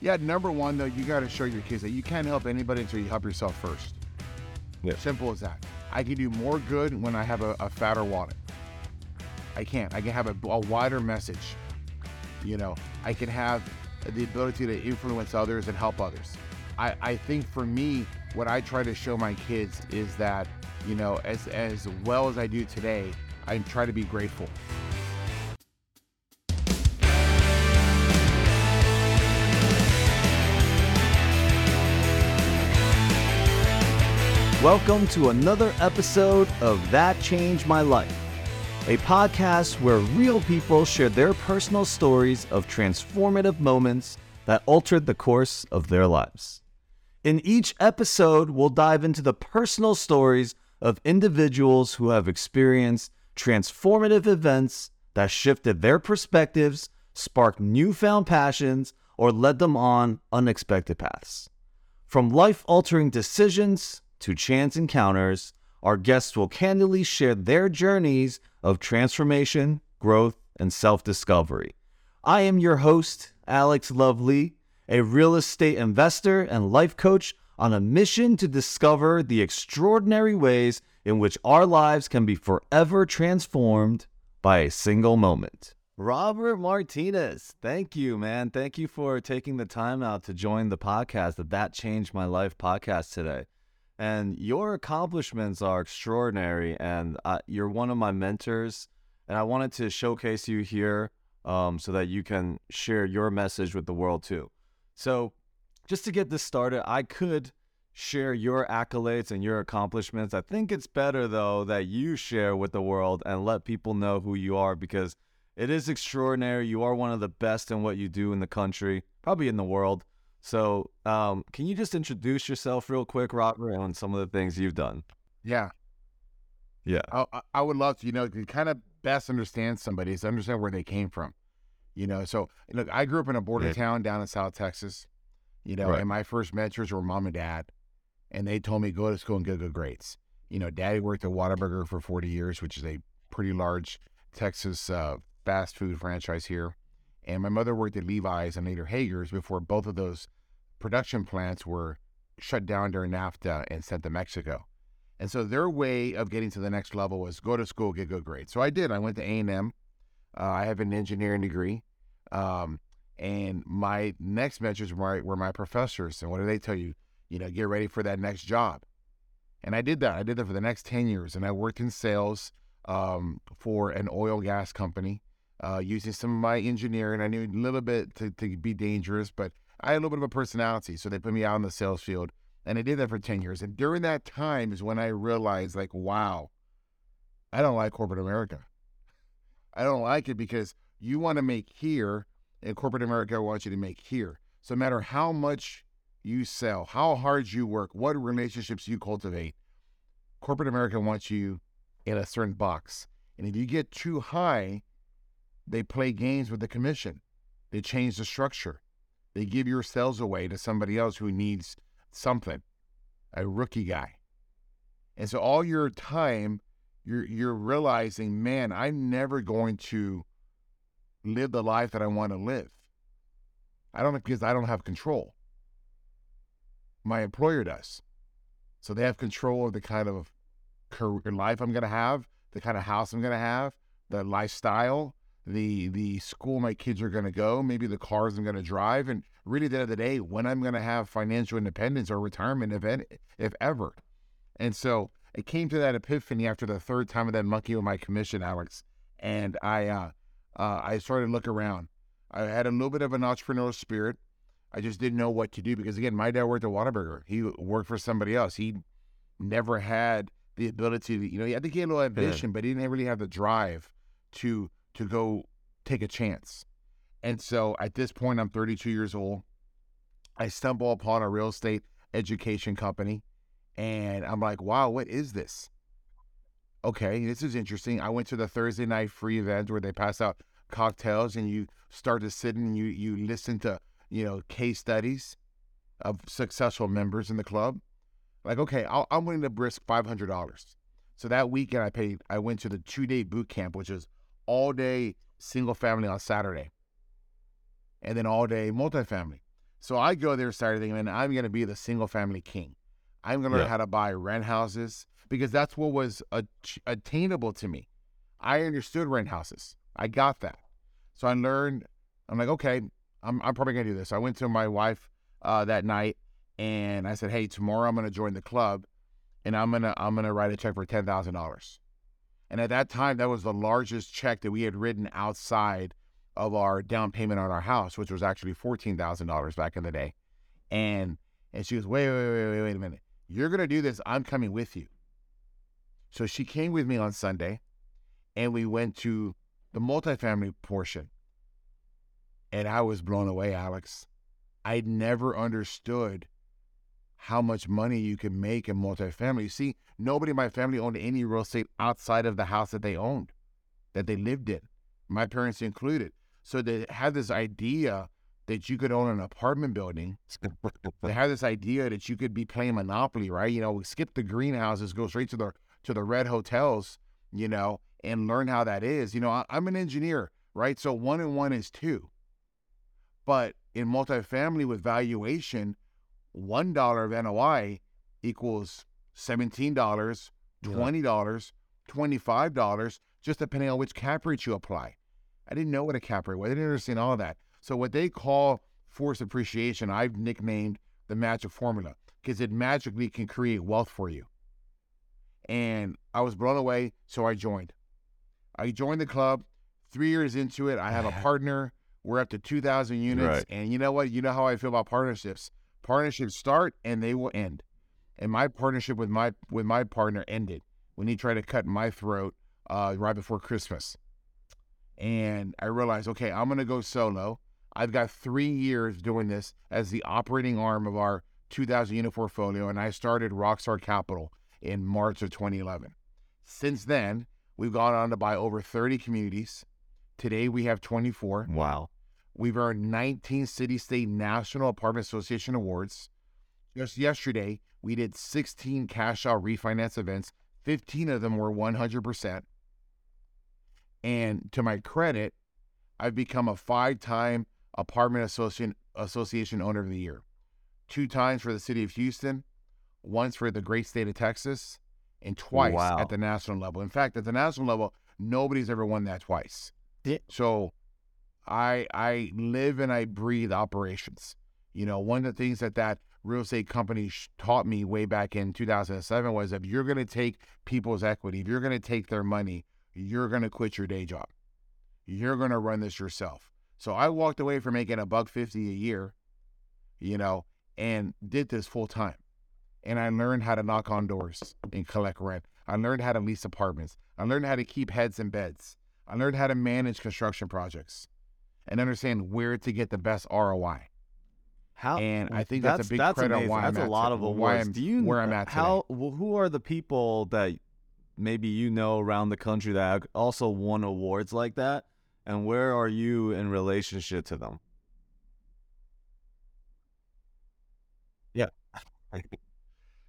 Yeah, number one though, you got to show your kids that you can't help anybody until you help yourself first. Yeah. Simple as that. I can do more good when I have a, a fatter wallet. I can't. I can have a, a wider message. You know, I can have the ability to influence others and help others. I, I think for me, what I try to show my kids is that, you know, as, as well as I do today, I try to be grateful. Welcome to another episode of That Changed My Life, a podcast where real people share their personal stories of transformative moments that altered the course of their lives. In each episode, we'll dive into the personal stories of individuals who have experienced transformative events that shifted their perspectives, sparked newfound passions, or led them on unexpected paths. From life altering decisions to chance encounters, our guests will candidly share their journeys of transformation, growth, and self discovery. I am your host, Alex Lovely, a real estate investor and life coach on a mission to discover the extraordinary ways in which our lives can be forever transformed by a single moment. Robert Martinez, thank you, man. Thank you for taking the time out to join the podcast, the That Changed My Life podcast today and your accomplishments are extraordinary and uh, you're one of my mentors and i wanted to showcase you here um, so that you can share your message with the world too. So just to get this started i could share your accolades and your accomplishments. I think it's better though that you share with the world and let people know who you are because it is extraordinary. You are one of the best in what you do in the country probably in the world so, um, can you just introduce yourself real quick, Robert, and some of the things you've done? Yeah. Yeah. I, I would love to, you know, to kind of best understand somebody is understand where they came from. You know, so look, I grew up in a border town down in South Texas, you know, Right. and my first mentors were mom and dad, and they told me go to school and get good grades. You know, daddy worked at Whataburger for 40 years, which is a pretty large Texas uh, fast food franchise here. And my mother worked at Levi's and later Haggar's before both of those production plants were shut down during NAFTA and sent to Mexico. And so their way of getting to the next level was go to school, get good grades. So I did. I went to A&M. Uh, I have an engineering degree. Um, and my next mentors were my, were my professors. And what do they tell you? You know, get ready for that next job. And I did that. I did that for the next 10 years. And I worked in sales um, for an oil gas company uh, using some of my engineering. I knew a little bit to, to be dangerous, but I had a little bit of a personality. So they put me out in the sales field. And I did that for 10 years. And during that time is when I realized, like, wow, I don't like corporate America. I don't like it because you want to make here, and corporate America wants you to make here. So no matter how much you sell, how hard you work, what relationships you cultivate, corporate America wants you in a certain box. And if you get too high, they play games with the commission. They change the structure. They give your sales away to somebody else who needs something, a rookie guy. And so all your time, you're you're realizing, man, I'm never going to live the life that I want to live. I don't because I don't have control. My employer does. So they have control of the kind of career life I'm going to have, the kind of house I'm going to have, the lifestyle, the the school my kids are going to go, maybe the cars I'm going to drive, and really at the end of the day, when I'm going to have financial independence or retirement, if any, if ever. And so it came to that epiphany after the third time of that monkey with my commission, Alex, and I uh, uh, I started to look around. I had a little bit of an entrepreneurial spirit. I just didn't know what to do because again, my dad worked at Whataburger. He worked for somebody else. He never had the ability to, you know, he had to get a little ambition, but he didn't really have the drive to to go take a chance. And so at this point, I'm 32 years old. I stumble upon a real estate education company, and I'm like, wow, what is this? Okay, this is interesting. I went to the Thursday night free event where they pass out cocktails and you start to sit and you you listen to you know case studies of successful members in the club. Like, okay, I'll, I'm willing to risk five hundred dollars. So that weekend, I paid. I went to the two day boot camp, which is all day single family on Saturday, and then all day multifamily. So I go there Saturday thinking, man, I'm gonna be the single family king. I'm gonna learn how to buy rent houses because that's what was a- attainable to me. I understood rent houses. I got that. So I learned. I'm like, okay, I'm, I'm probably gonna do this. I went to my wife uh, that night and I said, hey, tomorrow I'm gonna join the club, and I'm gonna I'm gonna write a check for ten thousand dollars. And at that time, that was the largest check that we had written outside of our down payment on our house, which was actually fourteen thousand dollars back in the day. And and she goes, wait, wait, wait, wait, wait a minute. You're gonna do this. I'm coming with you. So she came with me on Sunday, and we went to the multifamily portion. And I was blown away, Alex. I'd never understood how much money you can make in multifamily. See, nobody in my family owned any real estate outside of the house that they owned, that they lived in, my parents included. So they had this idea that you could own an apartment building. They had this idea that you could be playing Monopoly, right? You know, we skip the greenhouses, go straight to the to the red hotels, you know, and learn how that is. You know, I, I'm an engineer, right? So one and one is two. But in multifamily with valuation, one dollar of NOI equals seventeen dollars, twenty dollars, twenty-five dollars, just depending on which cap rate you apply. I didn't know what a cap rate was. I didn't understand all of that. So what they call force appreciation, I've nicknamed the magic formula because it magically can create wealth for you. And I was blown away, so I joined. I joined the club. Three years into it, I have a partner. We're up to 2,000 units. Right. And you know what? You know how I feel about partnerships. Partnerships start and they will end. And my partnership with my with my partner ended when he tried to cut my throat uh, right before Christmas. And I realized, okay, I'm gonna go solo. I've got three years doing this as the operating arm of our 2,000 unit portfolio, and I started Rockstar Capital in March of 2011. Since then, we've gone on to buy over 30 communities. Today, we have 24. Wow. We've earned 19 city state national apartment association awards. Just yesterday, we did 16 cash out refinance events. 15 of them were 100%. And to my credit, I've become a five time apartment association, association owner of the year. Two times for the city of Houston, once for the great state of Texas, and twice Wow. at the national level. In fact, at the national level, nobody's ever won that twice. Yeah. So I I live and I breathe operations. You know, one of the things that that real estate company taught me way back in 2007 was if you're going to take people's equity, if you're going to take their money, you're going to quit your day job. You're going to run this yourself. So I walked away from making a buck 50 a year, you know, and did this full time. And I learned how to knock on doors and collect rent. I learned how to lease apartments. I learned how to keep heads in beds. I learned how to manage construction projects and understand where to get the best ROI. How And I think that's a big credit on amazing. why I'm That's a at lot to- of why awards. I'm- Do you where I'm at How wh- who are the people that maybe you know around the country that also won awards like that, and where are you in relationship to them? Yeah.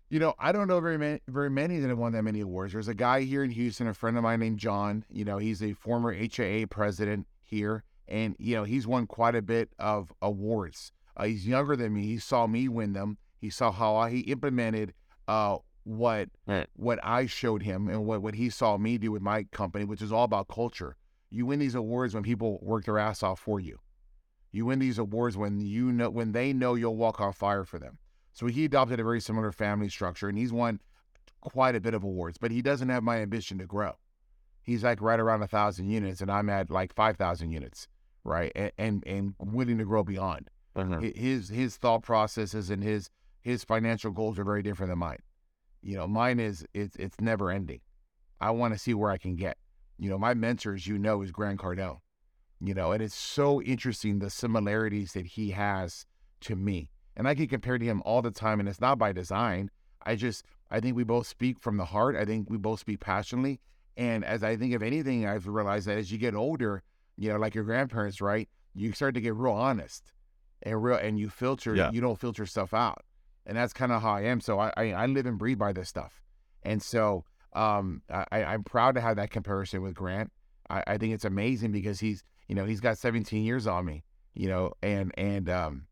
you know, I don't know very many, very many that have won that many awards. There's a guy here in Houston, a friend of mine named John. You know, he's a former HAA president here, and you know he's won quite a bit of awards. Uh, he's younger than me. He saw me win them. He saw how I he implemented uh, what Right. what I showed him and what what he saw me do with my company, which is all about culture. You win these awards when people work their ass off for you. You win these awards when you know when they know you'll walk on fire for them. So he adopted a very similar family structure, and he's won quite a bit of awards. But he doesn't have my ambition to grow. He's like right around a thousand units, and I'm at like five thousand units, right? And, and and willing to grow beyond. Uh-huh. Hi- His his thought processes and his his financial goals are very different than mine. You know, mine is it's it's never ending. I want to see where I can get. You know, my mentor, as you know, is Grant Cardone. You know, and it's so interesting the similarities that he has to me. And I can compare to him all the time, and it's not by design. I just I think we both speak from the heart. I think we both speak passionately. And as I think of anything, I've realized that as you get older, you know, like your grandparents, right? You start to get real honest and real and you filter Yeah. you don't filter stuff out. And that's kind of how I am. So I, I I live and breathe by this stuff. And so um I, I'm proud to have that comparison with Grant. I, I think it's amazing because he's you know, he's got 17 years on me, you know, and and um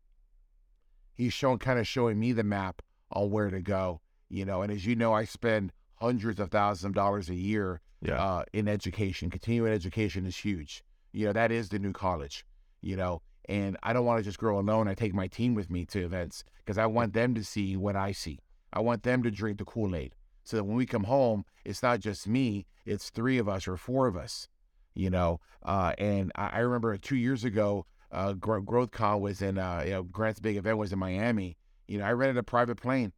he's showing kind of showing me the map on where to go. You know, and as you know, I spend hundreds of thousands of dollars a year Yeah. uh, in education. Continuing education is huge. You know, that is the new college. You know, and I don't want to just grow alone. I take my team with me to events because I want them to see what I see. I want them to drink the Kool Aid so that when we come home, it's not just me, it's three of us or four of us, you know. Uh, and I, I remember two years ago, uh, Gro- GrowthCon was in, uh, you know, Grant's big event was in Miami. You know, I rented a private plane.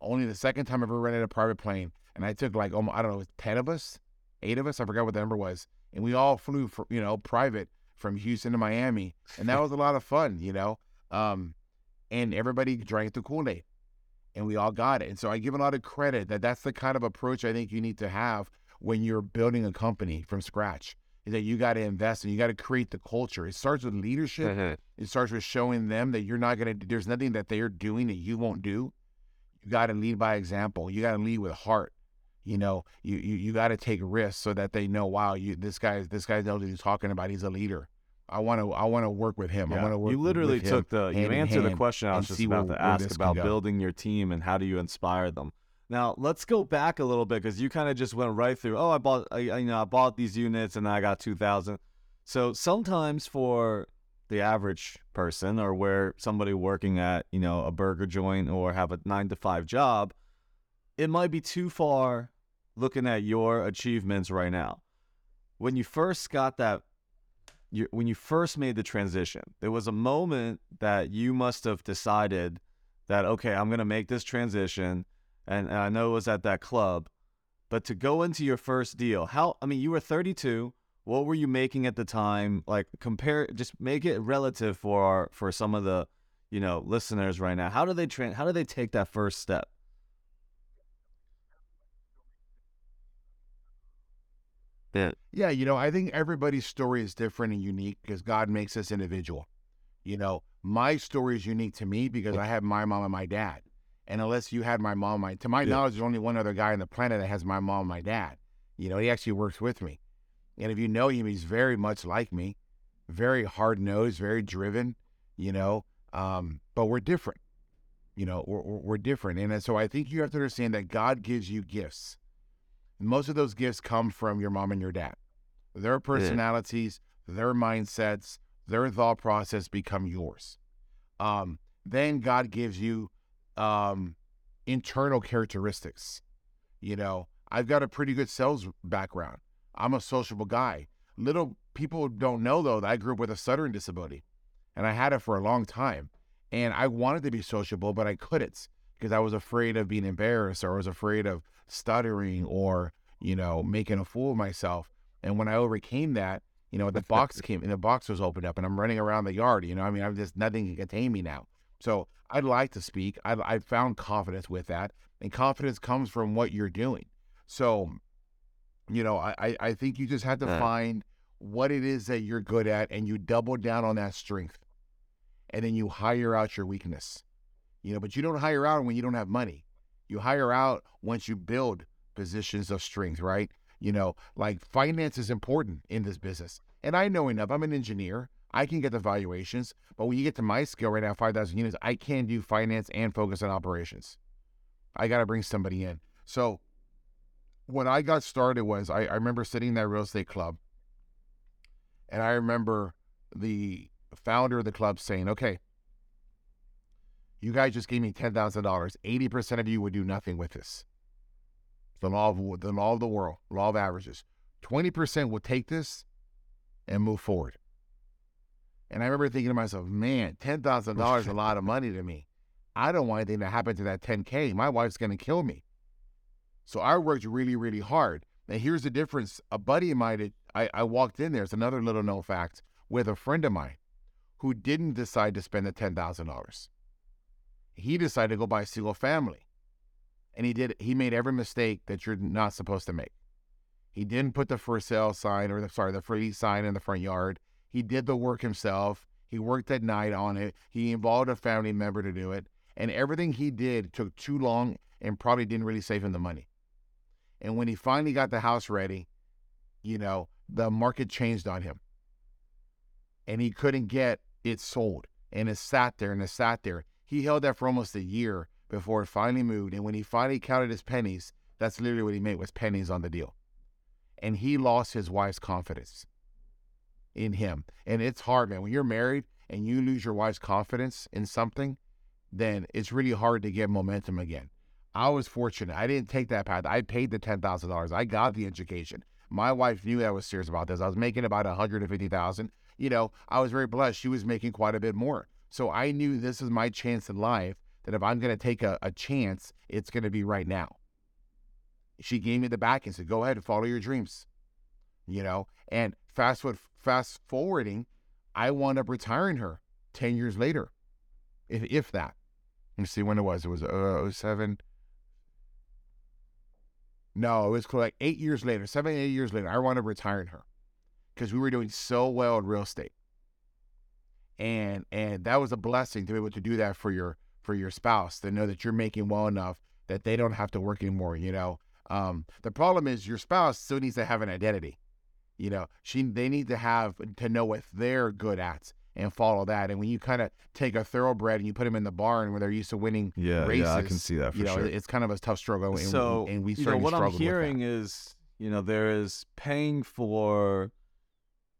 Only the second time I ever rented a private plane. And I took like, almost, I don't know, 10 of us, eight of us, I forgot what the number was. And we all flew, for, you know, private from Houston to Miami. And that was a lot of fun, you know. Um, and everybody drank the Kool Aid and we all got it. And so I give a lot of credit that that's the kind of approach I think you need to have when you're building a company from scratch. Is that you got to invest and you got to create the culture. It starts with leadership. Mhm. It starts with showing them that you're not going to, there's nothing that they're doing that you won't do. You got to lead by example. You got to lead with heart. You know, you, you, you got to take risks so that they know, wow, you, this guy, this guy knows what he's talking about. He's a leader. I want to, I want to work with him. I want to work you literally took the you answered the question I was just about where- to ask about building your team and how do you inspire them. Now let's go back a little bit because you kind of just went right through. Oh, I bought I, I- you know I bought these units and I got two thousand. So sometimes for the average person or where somebody working at you know a burger joint or have a nine to five job, it might be too far looking at your achievements right now. When you first got that you, when you first made the transition, there was a moment that you must have decided that okay, I'm gonna make this transition, and, and I know it was at that club, but to go into your first deal, how? I mean, you were 32. What were you making at the time? Like compare, just make it relative for our, for some of the, you know, listeners right now. How do they train? How do they take that first step? Yeah. Yeah, you know, I think everybody's story is different and unique because God makes us individual. You know, my story is unique to me because I have my mom and my dad. And unless you had my mom, my to my Yeah. knowledge, there's only one other guy on the planet that has my mom and my dad. You know, he actually works with me. And if you know him, he's very much like me, very hard nosed, very driven, you know. Um, but we're different. You know, we're, we're we're different. And so I think you have to understand that God gives you gifts. Most of those gifts come from your mom and your dad. Their personalities, their mindsets, their thought process become yours. Um, then God gives you um, internal characteristics. You know, I've got a pretty good sales background. I'm a sociable guy. Little people don't know though that I grew up with a stuttering disability, and I had it for a long time. And I wanted to be sociable, but I couldn't because I was afraid of being embarrassed or I was afraid of stuttering or you know making a fool of myself. And when I overcame that, you know, the box came and the box was opened up, and I'm running around the yard. You know, I mean, I'm just nothing can contain me now. So I'd like to speak. I I found confidence with that, and confidence comes from what you're doing. So, you know, I I, think you just have to Yeah. find what it is that you're good at, and you double down on that strength, and then you hire out your weakness. You know, but you don't hire out when you don't have money. You hire out once you build positions of strength, right? You know, like finance is important in this business. And I know enough. I'm an engineer. I can get the valuations, but when you get to my scale right now, 5,000 units, I can't do finance and focus on operations. I got to bring somebody in. So when I got started was I, I remember sitting in that real estate club and I remember the founder of the club saying, okay, you guys just gave me $10,000. 80% of you would do nothing with this. The law of the law of the world, law of averages. 20% will take this and move forward. And I remember thinking to myself, man, $10,000 is a lot of money to me. I don't want anything to happen to that 10K. My wife's going to kill me. So I worked really, really hard. Now, here's the difference. A buddy of mine, I, I walked in there, it's another little known fact, with a friend of mine who didn't decide to spend the $10,000. He decided to go buy a single family. And he did, he made every mistake that you're not supposed to make. He didn't put the for sale sign or the, sorry, the free sign in the front yard. He did the work himself. He worked at night on it. He involved a family member to do it. And everything he did took too long and probably didn't really save him the money. And when he finally got the house ready, you know, the market changed on him. And he couldn't get it sold. And it sat there and it sat there. He held that for almost a year before it finally moved. And when he finally counted his pennies, that's literally what he made was pennies on the deal. And he lost his wife's confidence in him. And it's hard, man. When you're married and you lose your wife's confidence in something, then it's really hard to get momentum again. I was fortunate. I didn't take that path. I paid the ten thousand dollars. I got the education. My wife knew I was serious about this. I was making about a hundred and fifty thousand. You know, I was very blessed. She was making quite a bit more. So I knew this is my chance in life that if I'm going to take a, a chance, it's going to be right now. She gave me the back and said, go ahead and follow your dreams. You know, and fast forward, fast forwarding, I wound up retiring her 10 years later, if, if that. Let me see when it was. It was uh, 07. No, it was like eight years later, seven, eight years later, I wound up retiring her because we were doing so well in real estate. And and that was a blessing to be able to do that for your for your spouse to know that you're making well enough that they don't have to work anymore. You know, um, the problem is your spouse still needs to have an identity. You know, she they need to have to know what they're good at and follow that. And when you kind of take a thoroughbred and you put them in the barn where they're used to winning Yeah, races, yeah, I can see that for you know, sure. it's kind of a tough struggle. And, so and we you know what I'm with hearing is you know there is paying for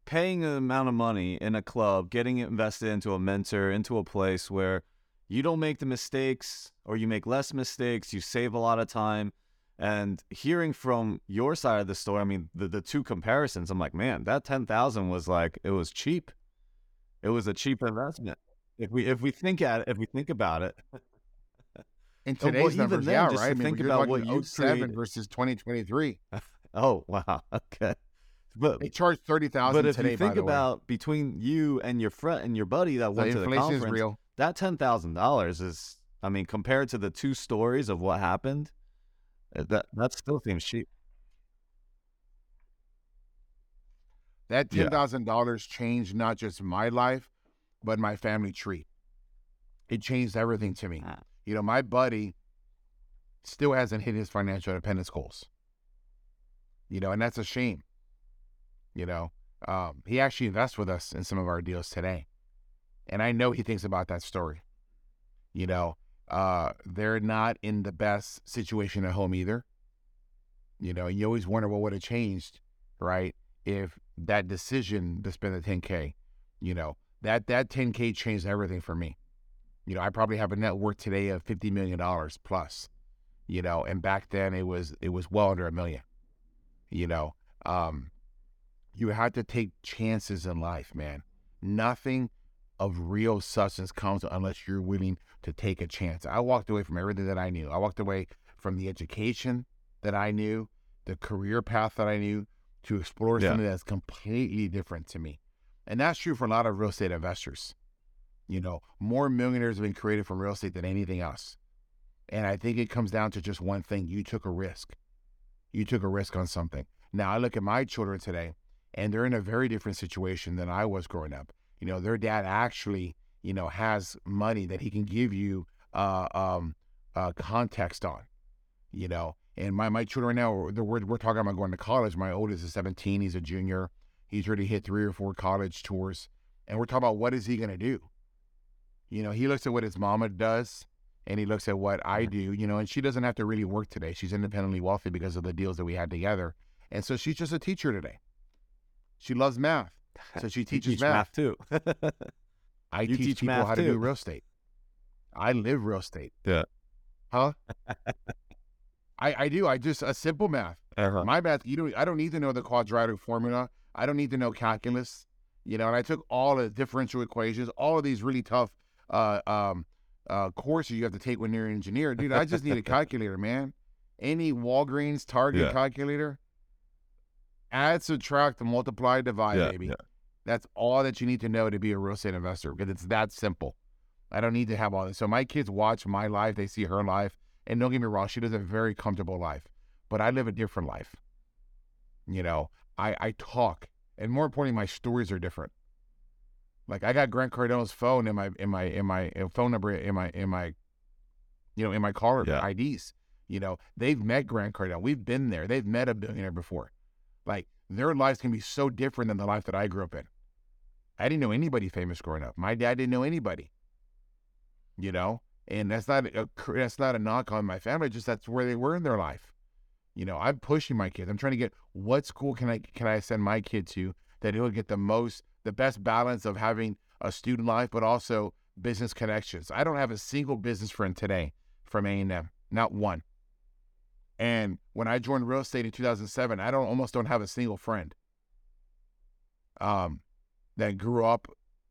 paying an amount of money in a club, getting it invested into a mentor, into a place where you don't make the mistakes or you make less mistakes, you save a lot of time. And hearing from your side of the story, I mean, the, the two comparisons, I'm like, man, that ten thousand was like it was cheap. It was a cheap investment. If we if we think at it, if we think about it, In Oh, well, even numbers, then, yeah, just right. to I mean, think about what you 07 versus 2023. oh wow, okay. But They charge thirty thousand But if today. you think the way. about between you and your friend and your buddy that the went to the conference, is real. that ten thousand dollars is, I mean, compared to the two stories of what happened, uh, that that still seems cheap. That Yeah. ten thousand dollars changed not just my life, but my family tree. It changed everything to me. Ah. You know, my buddy still hasn't hit his financial independence goals. You know, and that's a shame. You know, um, he actually invests with us in some of our deals today, and I know he thinks about that story. You know, uh, they're not in the best situation at home either. You know, you always wonder what would have changed, right? If that decision to spend the 10K, you know, that that 10K changed everything for me. You know, I probably have a net worth today of $50 million plus, you know, and back then it was it was well under a million. You know, um, you have to take chances in life, man. Nothing of real substance comes unless you're willing to take a chance. I walked away from everything that I knew. I walked away from the education that I knew, the career path that I knew, to explore Yeah. something that's completely different to me. And that's true for a lot of real estate investors. You know, more millionaires have been created from real estate than anything else. And I think it comes down to just one thing you took a risk. You took a risk on something. Now, I look at my children today, and they're in a very different situation than I was growing up. You know, their dad actually, you know, has money that he can give you uh, um, uh, context on, you know. And my, my children now, they're, we're, we're talking about going to college. My oldest is 17. He's a junior. He's already hit three or four college tours. And we're talking about what is he going to do? You know, he looks at what his mama does and he looks at what I do, you know, and she doesn't have to really work today. She's independently wealthy because of the deals that we had together. And so she's just a teacher today. She loves math. So she teaches teach math. too. I You teach, teach people math how to do real estate. I live real estate. Yeah. Huh? I, I do. I just a simple math. Uh-huh. My math, you don't I don't need to know the quadratic formula. I don't need to know calculus. You know, and I took all the differential equations, all of these really tough uh um uh courses you have to take when you're an engineer. Dude, I just need a calculator, man. Any Walgreens Target Yeah. calculator. Add, subtract, multiply, divide, yeah, baby. yeah. That's all that you need to know to be a real estate investor because it's that simple. I don't need to have all this. So my kids watch my life, they see her life, and don't get me wrong, she lives a very comfortable life, but I live a different life. You know, I I talk, and more importantly, my stories are different. Like I got Grant Cardone's phone in my in my in my uh, phone number in my in my, you know, in my caller Yeah. IDs. You know, they've met Grant Cardone. We've been there. They've met a billionaire before. Like their lives can be so different than the life that I grew up in. I didn't know anybody famous growing up. My dad didn't know anybody. you know, and that's not a that's not a knock on my family. Just that's where they were in their life. You know, I'm pushing my kids. I'm trying to get what school can I can I send my kid to that he'll get the most the best balance of having a student life, but also business connections. I don't have a single business friend today from A&M, not one. And when I joined real estate in 2007, I don't almost don't have a single friend um, that grew up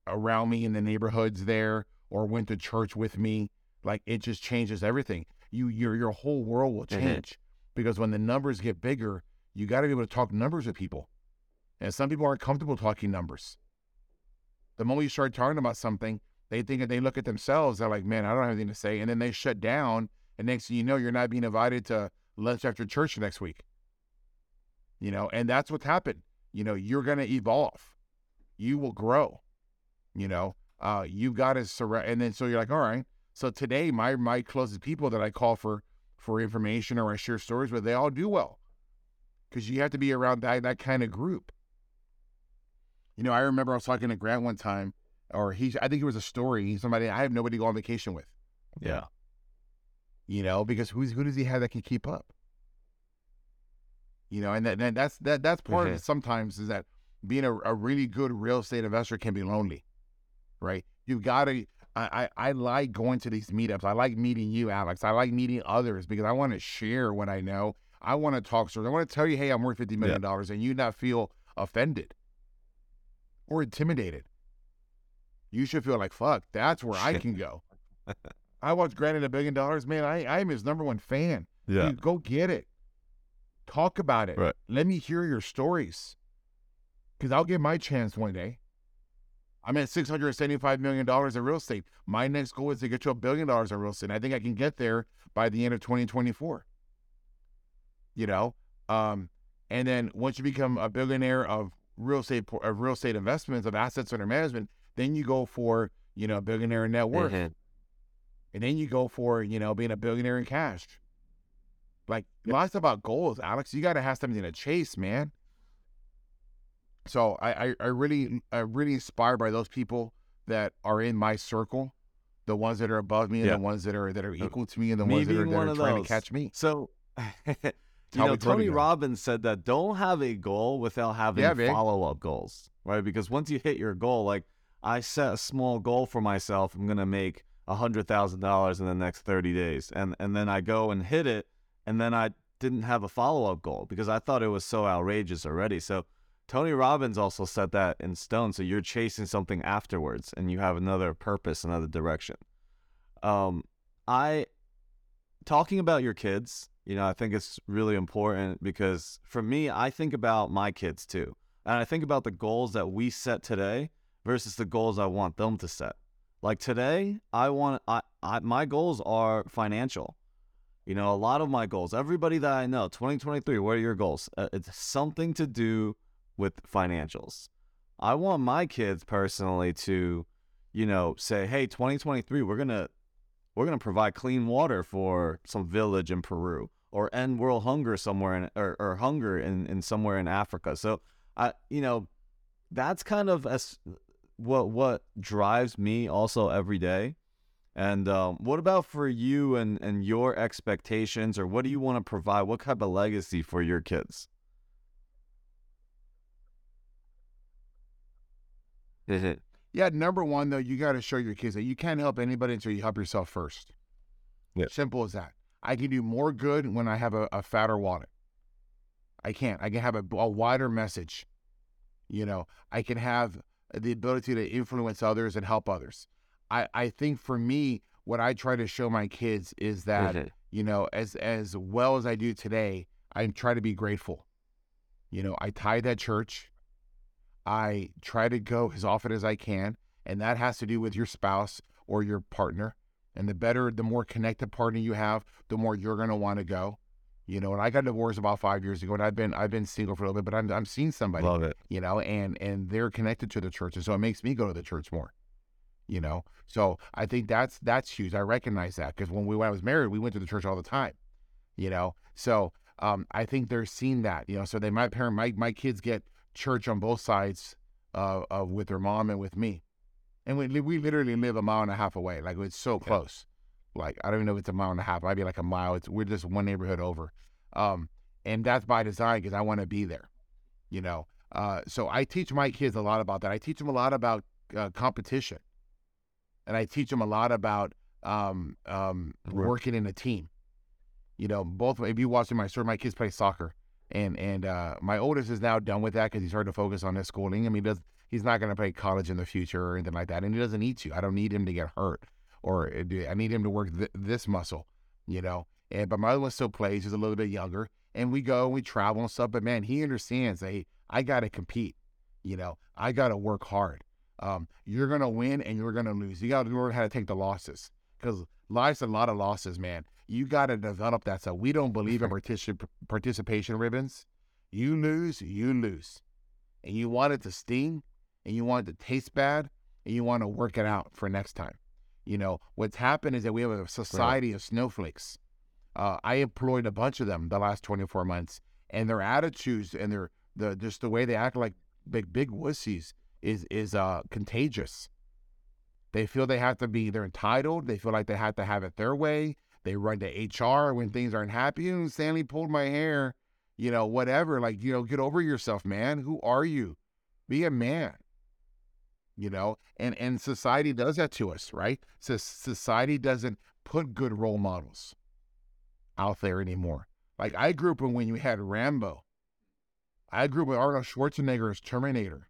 around me in the neighborhoods there or went to church with me. Like it just changes everything. You your your whole world will change because when the numbers get bigger, you got to be able to talk numbers with people. And some people aren't comfortable talking numbers. The moment you start talking about something, they think that they look at themselves. They're like, "Man, I don't have anything to say," and then they shut down. And next thing you know, you're not being invited to lunch after church next week. You know, and that's what's happened. You know, you're going to evolve. You will grow. You know, uh, you've got to surround, and then so you're like, all right. So today, my my closest people that I call for for information or I share stories with, they all do well, because you have to be around that that kind of group. You know, I remember I was talking to Grant one time, or he, I think it was a story. Somebody I have nobody to go on vacation with. Yeah. You know, because who's who does he have that can keep up? You know, and that, and that's that that's part of Mhm. it. Sometimes is that being a, a really good real estate investor can be lonely, right? You've got to. I, I I like going to these meetups. I like meeting you, Alex. I like meeting others because I want to share what I know. I want to talk stories. I want to tell you, hey, I'm worth fifty million dollars, and you not feel offended or intimidated. You should feel like, fuck, that's where I can go. I watched Granted a billion dollars, man. I I am his number one fan. Yeah. Dude, go get it. Talk about it. Right. Let me hear your stories. Because I'll get my chance one day. I'm at $675 million in real estate. My next goal is to get to a billion dollars in real estate. I think I can get there by the end of 2024. You know? Um, and then once you become a billionaire of real estate of real estate investments, of assets under management, then you go for, you know, billionaire net worth. Mhm. And then you go for, you know, being a billionaire in cash. Like lots about goals, Alex. You gotta have something to chase, man. So I, I, I really mm, I'm really inspired by those people that are in my circle, the ones that are above me and the ones that are that are uh, equal to me and the Me ones that are, that are trying to catch me. So, you How know, Tony. Robbins said that don't have a goal without having Yeah, follow up goals, right? Because once you hit your goal, like I set a small goal for myself, I'm gonna make a hundred thousand dollars in the next thirty days, and and then I go and hit it, and then I didn't have a follow up goal because I thought it was so outrageous already. So Tony Robbins also set that in stone. So you're chasing something afterwards, and you have another purpose, another direction. Um, I talking about your kids, you know, I think it's really important because for me, I think about my kids too. And I think about the goals that we set today versus the goals I want them to set. Like today, I want I, I my goals are financial. You know, a lot of my goals, everybody that I know, 2023, what are your goals? Uh, it's something to do with financials. I want my kids personally to, you know, say, "Hey, 2023, we're going to we're going to provide clean water for some village in Peru or end world hunger somewhere in or, or hunger in, in somewhere in Africa. So I you know that's kind of as what what drives me also every day. And um, what about for you and, and your expectations or what do you want to provide? What type of legacy for your kids? Yeah, number one though, you got to show your kids that you can't help anybody until you help yourself first. Yeah. Simple as that. I can do more good when I have a, a fatter wallet. I can't. I can have a, a wider message. You know, I can have the ability to influence others and help others. I, I think for me, what I try to show my kids is that mm-hmm. you know, as as well as I do today, I try to be grateful. You know, I tie that church. I try to go as often as I can, and that has to do with your spouse or your partner. And the better, the more connected partner you have, the more you're going to want to go. You know, and I got divorced about five years ago, and I've been I've been single for a little bit, but I'm I'm seeing somebody, Love it. you know, and and they're connected to the church, and so it makes me go to the church more. You know, so I think that's that's huge. I recognize that because when we when I was married, we went to the church all the time. You know, so um, I think they're seeing that. You know, so they my parent my my kids get church on both sides uh, of with their mom and with me. and we we literally live a mile and a half away. Like it's so Okay. close. Like I don't even know if it's a mile and a half. It might be like a mile. It's we're just one neighborhood over. Um, and that's by design because I want to be there. You know. Uh, so I teach my kids a lot about that. I teach them a lot about uh, competition, and I teach them a lot about um, um, Work. working in a team. You know, both if you watching my story, my kids play soccer, and and uh, my oldest is now done with that because he's started to focus on his schooling. I mean, he does he's not going to play college in the future or anything like that, and he doesn't need to. I don't need him to get hurt, or uh, I need him to work th- this muscle. You know, and but my other one still plays. He's a little bit younger, and we go and we travel and stuff. But man, he understands. Hey, I got to compete. You know, I got to work hard. Um, you're gonna win and you're gonna lose. You got to learn how to take the losses because life's a lot of losses, man. You got to develop that So We don't believe in particip- participation ribbons. You lose, you lose, and you want it to sting, and you want it to taste bad, and you want to work it out for next time. You know what's happened is that we have a society of snowflakes. Uh, I employed a bunch of them the last 24 months, and their attitudes and their the just the way they act like big big wussies is is uh contagious. They feel they have to be they're entitled. They feel like they have to have it their way. They run to HR when things aren't happy. And Stanley pulled my hair, you know, whatever. Like, you know, get over yourself, man. Who are you? Be a man. You know, and and society does that to us, right? So society doesn't put good role models out there anymore. Like I grew up when you had Rambo. I grew up with Arnold Schwarzenegger as Terminator.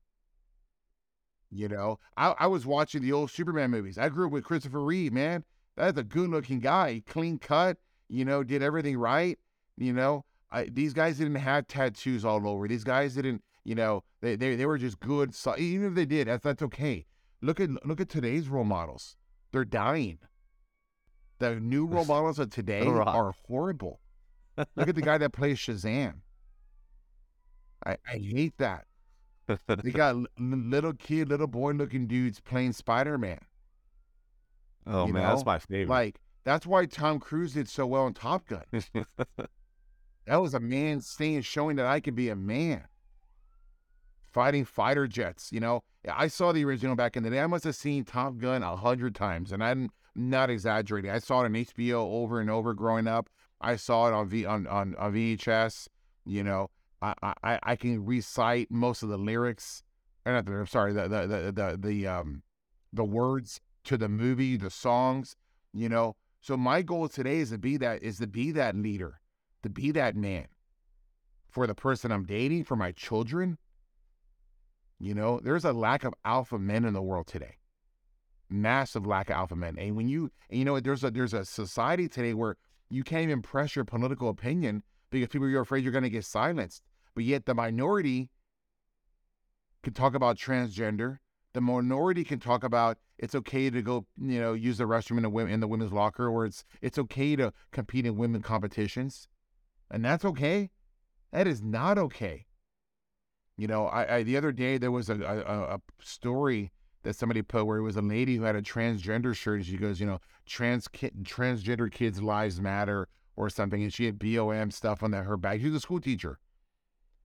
You know, I, I was watching the old Superman movies. I grew up with Christopher Reeve, man. That's a good looking guy, clean cut, you know, did everything right. You know, I, these guys didn't have tattoos all over. These guys didn't, you know, they, they, they were just good. So even if they did, that's, that's okay. Look at look at today's role models. They're dying. The new role models of today are horrible. Look at the guy that plays Shazam. I, I hate that. They got l- little kid, little boy looking dudes playing Spider Man. oh You man, that's my favorite. Like that's why Tom Cruise did so well in Top Gun. That was a man saying, showing that I could be a man. Fighting fighter jets, you know. I saw the original back in the day. I must have seen Top Gun a hundred times, and I'm not exaggerating. I saw it on HBO over and over growing up. I saw it on V on on, on VHS. You know, I, I I can recite most of the lyrics. Or not the, I'm sorry, the the the the, the um the words to the movie, the songs. You know, so my goal today is to be that is to be that leader, to be that man for the person I'm dating, for my children. You know, there's a lack of alpha men in the world today. Massive lack of alpha men. And when you and you know there's a there's a society today where you can't even press your political opinion because people you're afraid you're gonna get silenced. But yet the minority can talk about transgender. The minority can talk about it's okay to go, you know, use the restroom in the women in the women's locker, or it's it's okay to compete in women competitions, and that's okay. That is not okay. You know, I, I the other day there was a, a a story that somebody put where it was a lady who had a transgender shirt, and she goes, you know, trans ki- transgender kids' lives matter or something, and she had BOM stuff on that her bag. She was a school teacher,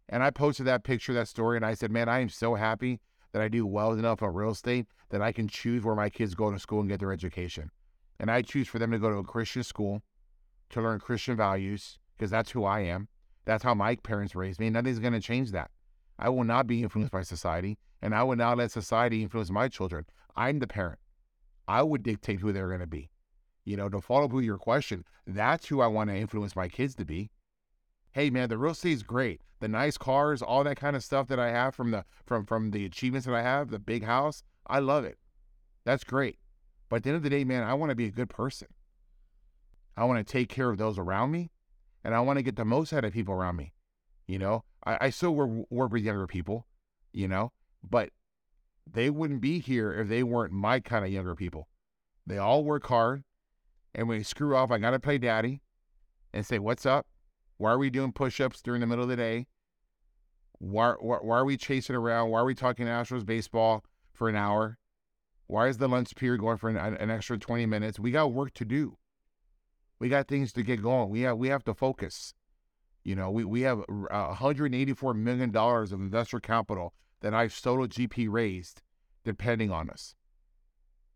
and I posted that picture, that story, and I said, man, I am so happy that I do well enough on real estate that I can choose where my kids go to school and get their education. And I choose for them to go to a Christian school to learn Christian values because that's who I am. That's how my parents raised me. Nothing's going to change that. I will not be influenced by society, and I will not let society influence my children. I'm the parent. I would dictate who they're going to be. You know, to follow up with your question, that's who I want to influence my kids to be hey man, the real estate is great. The nice cars, all that kind of stuff that I have from the from from the achievements that I have, the big house, I love it. That's great. But at the end of the day, man, I want to be a good person. I want to take care of those around me, and I want to get the most out of people around me. You know, I, I still work, work with younger people, you know, but they wouldn't be here if they weren't my kind of younger people. They all work hard, and when they screw off, I gotta play daddy and say, "What's up? Why are we doing push-ups during the middle of the day? Why, why, why are we chasing around? Why are we talking Astros baseball for an hour? Why is the lunch period going for an, an extra 20 minutes? We got work to do. We got things to get going. We have we have to focus. You know, we, we have uh, $184 million of investor capital that I've solo GP raised depending on us.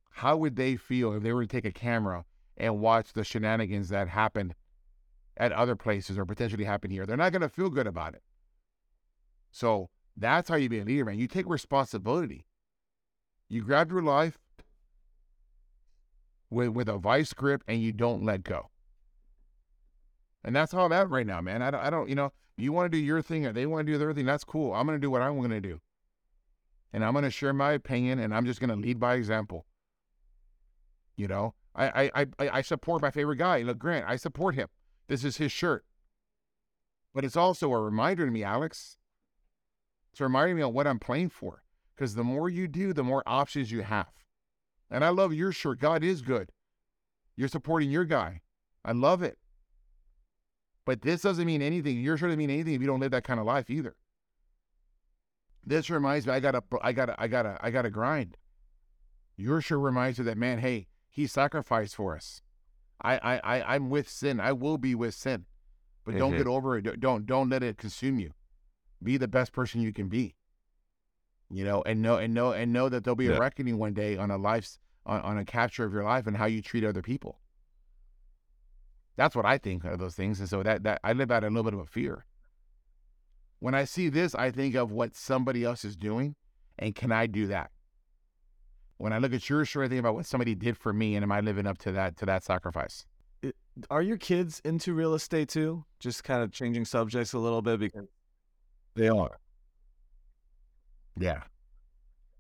how would they feel if they were to take a camera and watch the shenanigans that happened at other places or potentially happen here? They're not going to feel good about it. So that's how you be a leader, man. You take responsibility. You grab your life with, with a vice grip and you don't let go. And that's how I'm at right now, man. I don't, I don't, you know, you want to do your thing or they want to do their thing. That's cool. I'm going to do what I'm going to do. And I'm going to share my opinion and I'm just going to lead by example. You know, I, I, I, I support my favorite guy. Look, Grant, I support him. This is his shirt. But it's also a reminder to me, Alex. It's reminding me of what I'm playing for. Because the more you do, the more options you have. And I love your shirt. God is good. You're supporting your guy. I love it. But this doesn't mean anything. Your shirt doesn't mean anything if you don't live that kind of life either. This reminds me, I gotta, I gotta, I gotta, I gotta grind. Your sure reminds you that man, hey, he sacrificed for us. I, I, I I'm with sin. I will be with sin, but mm-hmm. don't get over it. Don't, don't let it consume you. Be the best person you can be you know, and know and know and know that there'll be yeah. a reckoning one day on a life's on, on a capture of your life and how you treat other people. That's what I think of those things, and so that that I live out a little bit of a fear. When I see this, I think of what somebody else is doing, and can I do that? When I look at your story, I think about what somebody did for me, and am I living up to that to that sacrifice? Are your kids into real estate too? Just kind of changing subjects a little bit because they are. Yeah.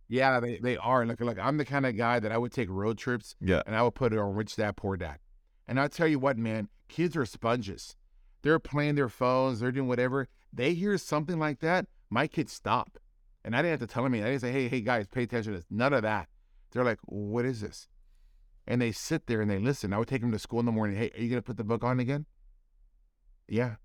Yeah, they, they are. Look, look, I'm the kind of guy that I would take road trips yeah. and I would put it on Rich Dad, Poor Dad. And I'll tell you what, man, kids are sponges. They're playing their phones, they're doing whatever. They hear something like that, my kids stop. And I didn't have to tell them anything. I didn't say, hey, hey, guys, pay attention to this. None of that. They're like, what is this? And they sit there and they listen. I would take them to school in the morning. Hey, are you going to put the book on again? Yeah.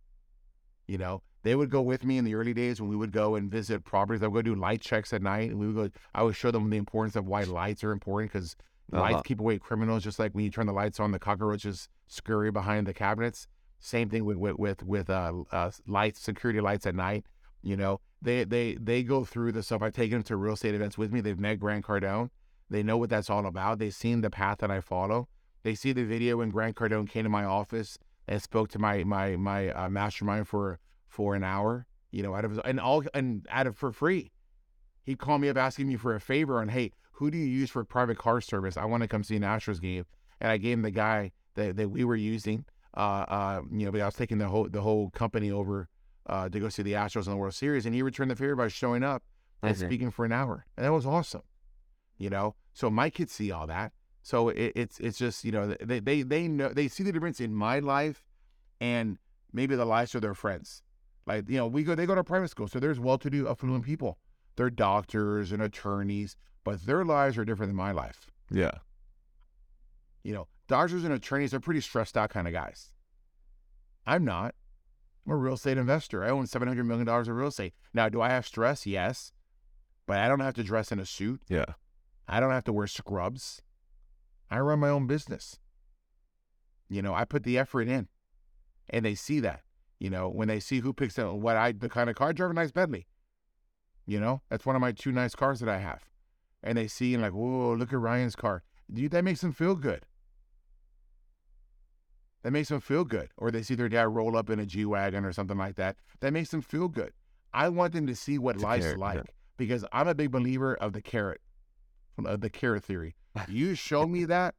You know, they would go with me in the early days when we would go and visit properties. I would go do light checks at night, and we would go. I would show them the importance of why lights are important because uh-huh. lights keep away criminals. Just like when you turn the lights on, the cockroaches scurry behind the cabinets. Same thing with with with, with uh, uh, lights, security lights at night. You know, they they they go through the stuff. I've taken them to real estate events with me. They've met Grant Cardone. They know what that's all about. They've seen the path that I follow. They see the video when Grant Cardone came to my office and spoke to my my my uh, mastermind for for an hour, you know, out of and all and out of for free. He'd call me up asking me for a favor on, hey, who do you use for private car service? I want to come see an Astros game, and I gave him the guy that, that we were using. Uh, uh, you know, but I was taking the whole the whole company over uh, to go see the Astros in the World Series, and he returned the favor by showing up and speaking for an hour, and that was awesome. You know, so my kids see all that, so it, it's it's just you know they they they know they see the difference in my life, and maybe the lives of their friends. Like, you know, we go they go to private school. So there's well to do affluent people. They're doctors and attorneys, but their lives are different than my life. Yeah. You know, doctors and attorneys are pretty stressed out kind of guys. I'm not. I'm a real estate investor. I own $700 million of real estate. Now, do I have stress? Yes. But I don't have to dress in a suit. Yeah. I don't have to wear scrubs. I run my own business. You know, I put the effort in and they see that. You know, when they see who picks up what I, the kind of car I drive, a nice Bentley. You know, that's one of my two nice cars that I have. And they see and like, whoa, look at Ryan's car. Dude, that makes them feel good. That makes them feel good. Or they see their dad roll up in a G Wagon or something like that. That makes them feel good. I want them to see what it's life's like yeah. because I'm a big believer of the carrot, of the carrot theory. you show me that,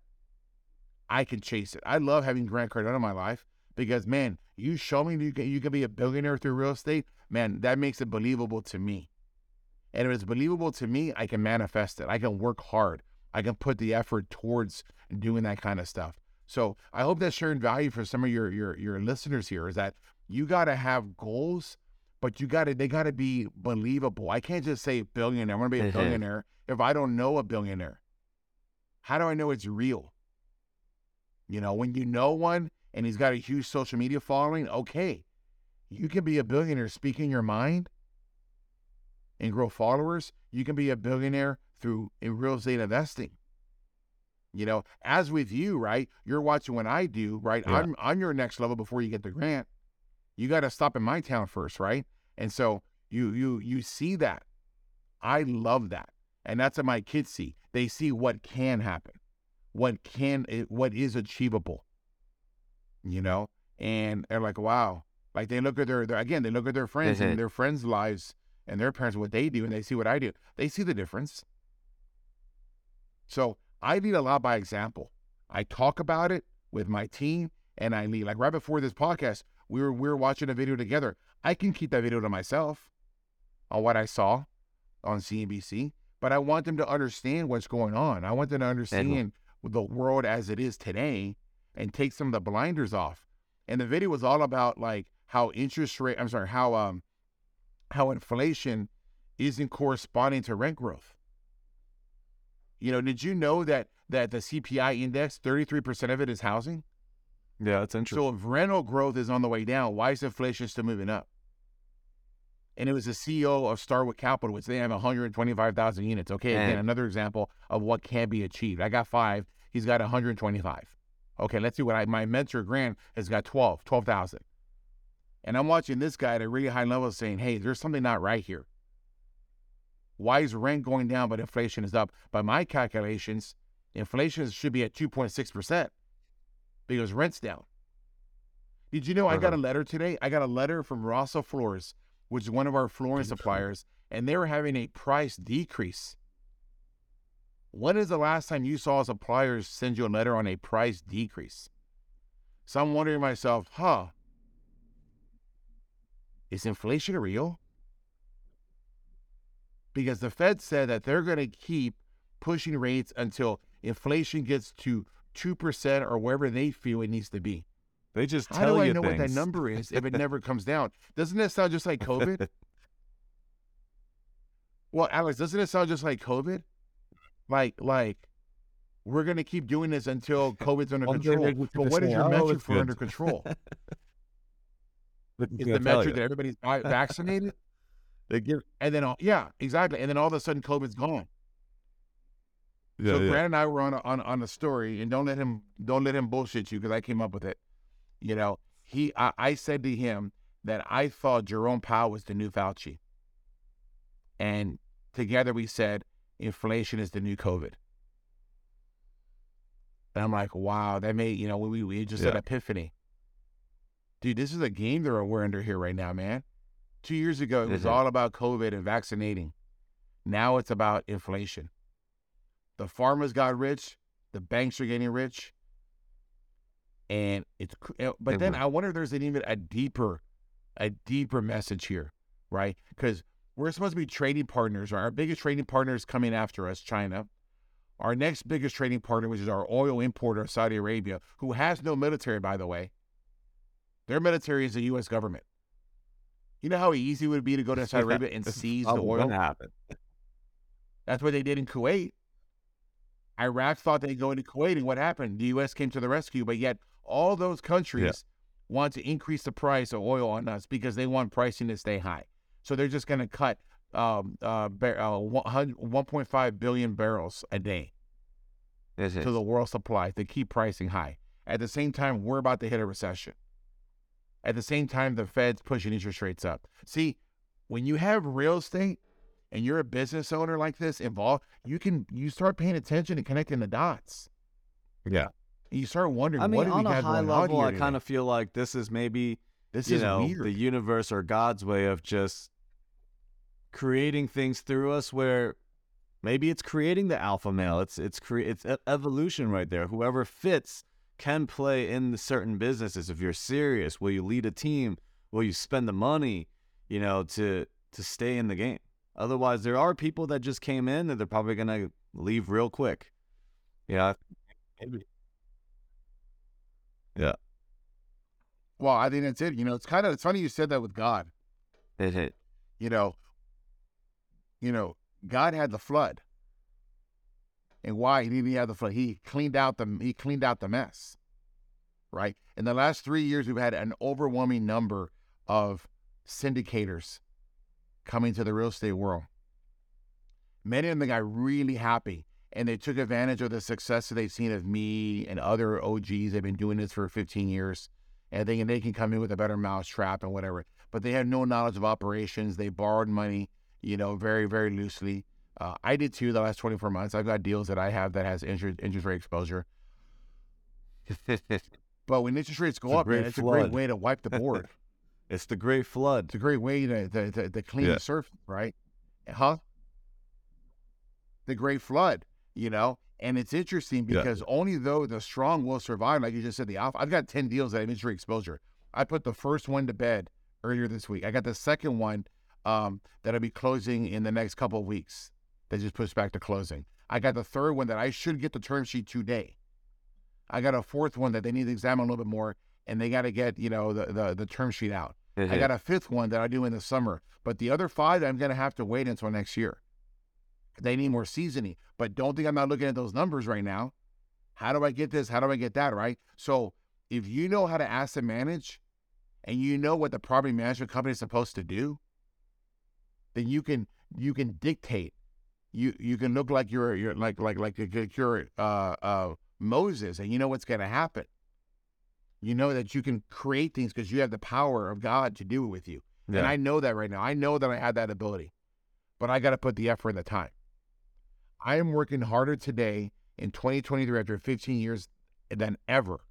I can chase it. I love having Grant Cardone in my life because man, you show me you can you can be a billionaire through real estate, man, that makes it believable to me. And if it's believable to me, I can manifest it. I can work hard. I can put the effort towards doing that kind of stuff. So I hope that's sharing value for some of your your your listeners here is that you got to have goals, but you got to they got to be believable. I can't just say billionaire. I want to be a billionaire if I don't know a billionaire. How do I know it's real? You know, when you know one, and he's got a huge social media following, okay, you can be a billionaire speaking your mind and grow followers. You can be a billionaire through in real estate investing. You know, as with you, right? You're watching what I do, right? Yeah. I'm on your next level before you get the Grant. You got to stop in my town first, right? And so you you you see that. I love that. And that's what my kids see. They see what can happen. what can what is achievable. You know, and they're like, wow. Like they look at their, their again, they look at their friends Mhm. and their friends' lives and their parents, what they do, and they see what I do. They see the difference. So I lead a lot by example. I talk about it with my team and I lead. Like right before this podcast, we were we were watching a video together. I can keep that video to myself on what I saw on CNBC, but I want them to understand what's going on. I want them to understand the world as it is today and take some of the blinders off. And the video was all about like how interest rate, I'm sorry, how um how inflation isn't corresponding to rent growth. You know, did you know that that the CPI index, 33% of it is housing? Yeah, that's interesting. So if rental growth is on the way down, why is inflation still moving up? And it was the CEO of Starwood Capital, which they have 125,000 units. Okay, again, another example of what can be achieved. I got five. He's got 125. Okay, let's see what I, my mentor Grant has got 12, 12,000. And I'm watching this guy at a really high level saying, hey, there's something not right here. Why is rent going down but inflation is up? By my calculations, inflation should be at 2.6% because rent's down. Did you know I got a Uh-huh. letter today? I got a letter from Rossa Floors, which is one of our flooring suppliers, and they were having a price decrease. When is the last time you saw suppliers send you a letter on a price decrease? So I'm wondering myself, huh? Is inflation real? Because the Fed said that they're going to keep pushing rates until inflation gets to 2% or wherever they feel it needs to be. They just How tell do I you know what that number is if it never comes down? Doesn't that sound just like COVID? well, Alex, doesn't it sound just like COVID? Like, like we're gonna keep doing this until COVID's under control. But what is your "Oh, metric for under control? Is the metric you. that everybody's vaccinated? They give. And then, all, yeah, exactly. And then all of a sudden, COVID's gone. Yeah, so yeah. Grant and I were on a, on on a story, and don't let him don't let him bullshit you because I came up with it. You know, he I, I said to him that I thought Jerome Powell was the new Fauci, and together we said inflation is the new COVID. And I'm like, wow, that made you know we we just had Yeah. epiphany. Dude, this is a game that we're under here right now, man. Two years ago, it was Mhm. all about COVID and vaccinating. Now it's about inflation. The farmers got rich, the banks are getting rich, and it's. uh, But then Mhm. I wonder if there's an even a deeper, a deeper message here, right? Because we're supposed to be trading partners. Our biggest trading partner is coming after us, China. Our next biggest trading partner, which is our oil importer, Saudi Arabia, who has no military, by the way. Their military is the U.S. government. You know how easy it would be to go to Saudi Arabia and seize the oil? happen. That's what they did in Kuwait. Iraq thought they'd go into Kuwait, and what happened? The U.S. came to the rescue, but yet all those countries want to increase the price of oil on us because they want pricing to stay high. So they're just going to cut um, uh, bar- uh, 1.5 billion barrels a day to the world supply to keep pricing high. At the same time, we're about to hit a recession. At the same time, the Fed's pushing interest rates up. See, when you have real estate and you're a business owner like this involved, you can you start paying attention and connecting the dots. yeah. And you start wondering I mean, do on we a high level, I kind of feel like this is maybe this you is know weird. the universe or God's way of just creating things through us. Where maybe it's creating the alpha male. It's it's cre- it's evolution right there. Whoever fits can play in the certain businesses. If you're serious, will you lead a team? Will you spend the money? You know to to stay in the game. Otherwise, there are people that just came in that they're probably gonna leave real quick. Yeah. Maybe. Yeah. well, I think that's it. You know, it's kind of it's funny you said that with God. It hit. you know, you know, God had the flood. And why he didn't have the flood? He cleaned out the he cleaned out the mess. Right? In the last three years, we've had an overwhelming number of syndicators coming to the real estate world. Many of them got really happy and they took advantage of the success that they've seen of me and other OGs. They've been doing this for 15 years and thinking they can come in with a better mousetrap and whatever but they had no knowledge of operations. They borrowed money, you know, very, very loosely. Uh, I did too the last 24 months. I've got deals that I have that has interest interest rate exposure. but when interest rates go It's up, man, it's a great way to wipe the board. It's the great flood. it's a great way to to, to, to clean Yeah. the surface, right? Huh? The great flood, you know. And it's interesting Yeah. because only though the strong will survive, like you just said, the alpha. I've got 10 deals that have interest rate exposure. I put the first one to bed earlier this week. I got the second one um, that'll be closing in the next couple of weeks. That just pushed back to closing. I got the third one that I should get the term sheet today. I got a fourth one that they need to examine a little bit more, and they got to get you know the, the the term sheet out. I mm-hmm. got a fifth one that I do in the summer, but the other five I'm gonna have to wait until next year. They need more seasoning, but don't think I'm not looking at those numbers right now. How do I get this? How do I get that? Right. So if you know how to asset manage, and you know what the property management company is supposed to do, then you can you can dictate. You you can look like you're you're like like like you're uh uh Moses, and you know what's gonna happen. You know that you can create things because you have the power of God to do it with you. And I know that right now. I know that I have that ability, but I got to put the effort and the time. I am working harder today in 2023 after 15 years than ever.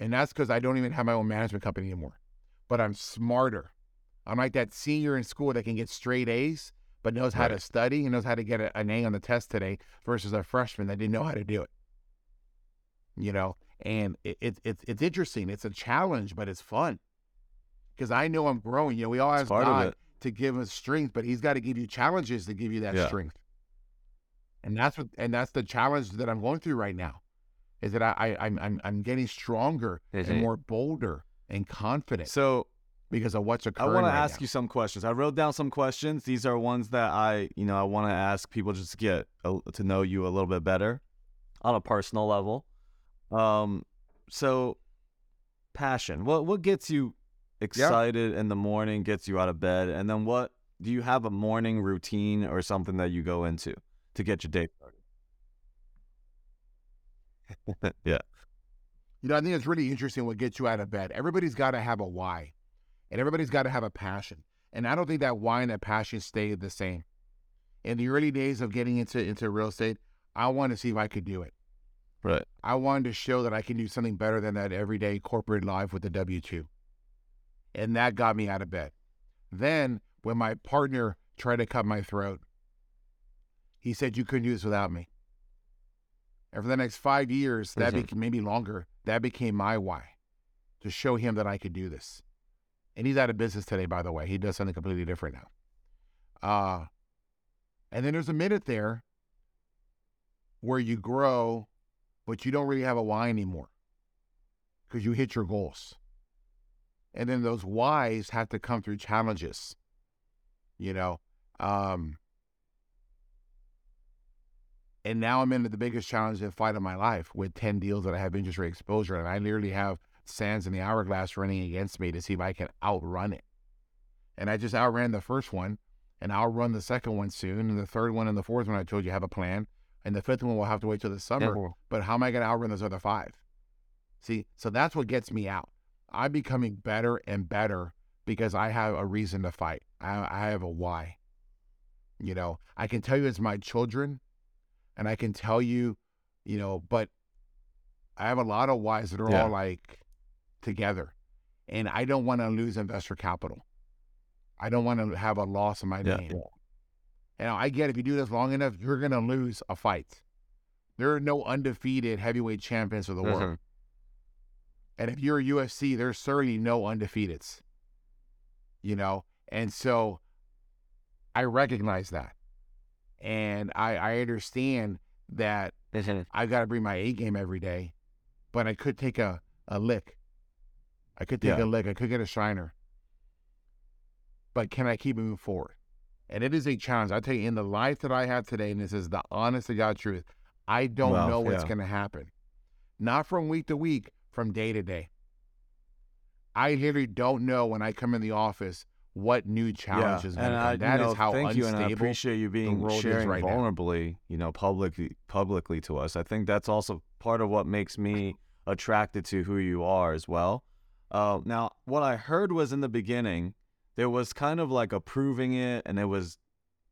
And that's because I don't even have my own management company anymore. But I'm smarter. I'm like that senior in school that can get straight A's, but knows how to study and knows how to get a, an A on the test today versus a freshman that didn't know how to do it. You know, and it, it, it's it's interesting. It's a challenge, but it's fun because I know I'm growing. You know, we all It's ask God to give us strength, but He's got to give you challenges to give you that Yeah. strength. And that's what, and that's the challenge that I'm going through right now, is that I, I I'm I'm I'm getting stronger and Mhm. more bolder and confident So because of what's I occurring. want to ask now. you some questions. I wrote down some questions. These are ones that I, you know, I want to ask people just to get a, to know you a little bit better on a personal level. Um, so passion. What what gets you excited in the morning? Gets you out of bed, and then what? Do you have a morning routine or something that you go into to get your day started? yeah. You know, I think it's really interesting what gets you out of bed. Everybody's got to have a why, and everybody's got to have a passion. And I don't think that why and that passion stayed the same. In the early days of getting into into real estate, I wanted to see if I could do it. Right. I wanted to show that I can do something better than that everyday corporate life with the W two, and that got me out of bed. Then, when my partner tried to cut my throat, he said, "You couldn't do this without me." And for the next five years, that Mhm. became maybe longer. That became my why, to show him that I could do this. And he's out of business today, by the way. He does something completely different now. Uh, and then there's a minute there where you grow, but you don't really have a why anymore because you hit your goals. And then those whys have to come through challenges, you know. Um, and now I'm into the biggest challenge and fight of my life with 10 deals that I have interest rate exposure. And I literally have sands in the hourglass running against me to see if I can outrun it. And I just outran the first one, and I'll run the second one soon. And the third one and the fourth one, I told you, have a plan. And the fifth one will have to wait till the summer. But how am I going to outrun those other five? See, so that's what gets me out. I'm becoming better and better because I have a reason to fight. I, I have a why. You know, I can tell you it's my children, and I can tell you, you know, but I have a lot of whys that are Yeah. all like together, and I don't want to lose investor capital. I don't want to have a loss in my Yeah. name. Know, I get if you do this long enough, you're gonna lose a fight. There are no undefeated heavyweight champions of the world. Mhm. And if you're a UFC, there's certainly no undefeateds. You know, and so I recognize that, and I I understand that I've got to bring my A game every day, but I could take a a lick. I could take Yeah. a lick. I could get a shiner. But can I keep moving forward? And it is a challenge. I tell you, in the life that I have today, and this is the honest to God truth, I don't Well, know what's yeah. going to happen. Not from week to week, from day to day. I literally don't know when I come in the office what new challenge is going and to I, come. That you is how thank you, and I appreciate you being sharing right now. vulnerably, you know, publicly publicly to us. I think that's also part of what makes me attracted to who you are as well. Uh, now, what I heard was in the beginning there was kind of like approving it, and it was,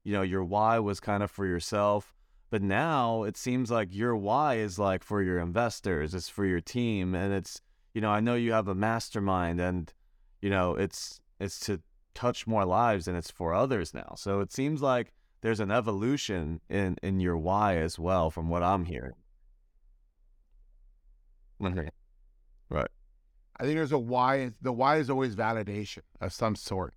you know, your why was kind of for yourself. But now it seems like your why is like for your investors, it's for your team. And it's, you know, I know you have a mastermind and, you know, it's, it's to touch more lives and it's for others now. So it seems like there's an evolution in, in your why as well, from what I'm hearing. Right. I think there's a why. The why is always validation of some sort.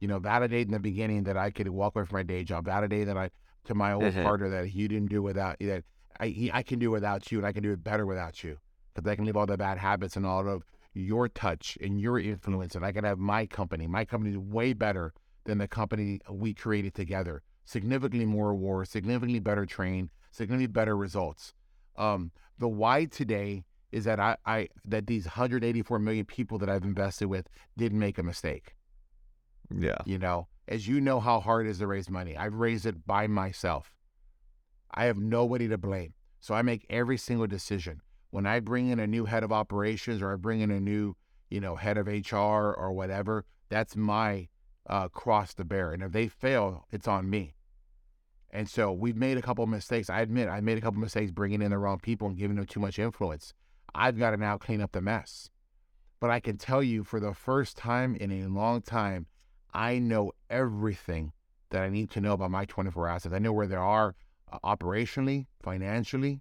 You know, validate in the beginning that I could walk away from my day job, validate that I to my old Mhm. partner that you didn't do without that I he, I can do without you and I can do it better without you because I can leave all the bad habits and all of your touch and your influence and I can have my company. My company is way better than the company we created together. Significantly more awards, significantly better trained, significantly better results. Um, the why today is that I, I that these 184 million people that I've invested with didn't make a mistake. Yeah. You know, as you know how hard it is to raise money. I've raised it by myself. I have nobody to blame. So I make every single decision. When I bring in a new head of operations or I bring in a new, you know, head of HR or whatever, that's my uh, cross to bear. And if they fail, it's on me. And so we've made a couple of mistakes. I admit I made a couple of mistakes bringing in the wrong people and giving them too much influence. I've got to now clean up the mess. But I can tell you for the first time in a long time, I know everything that I need to know about my 24 assets. I know where they are uh, operationally, financially.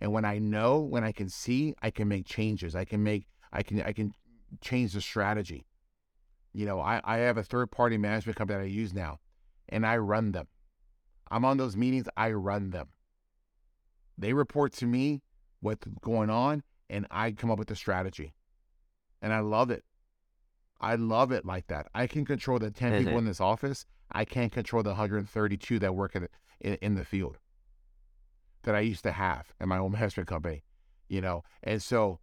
And when I know, when I can see, I can make changes. I can make, I can, I can change the strategy. You know, I, I have a third party management company that I use now and I run them. I'm on those meetings, I run them. They report to me what's going on and I come up with the strategy. And I love it. I love it like that. I can control the 10 people in this office. I can't control the 132 that work in the, in, in the field that I used to have in my own management company, you know? And so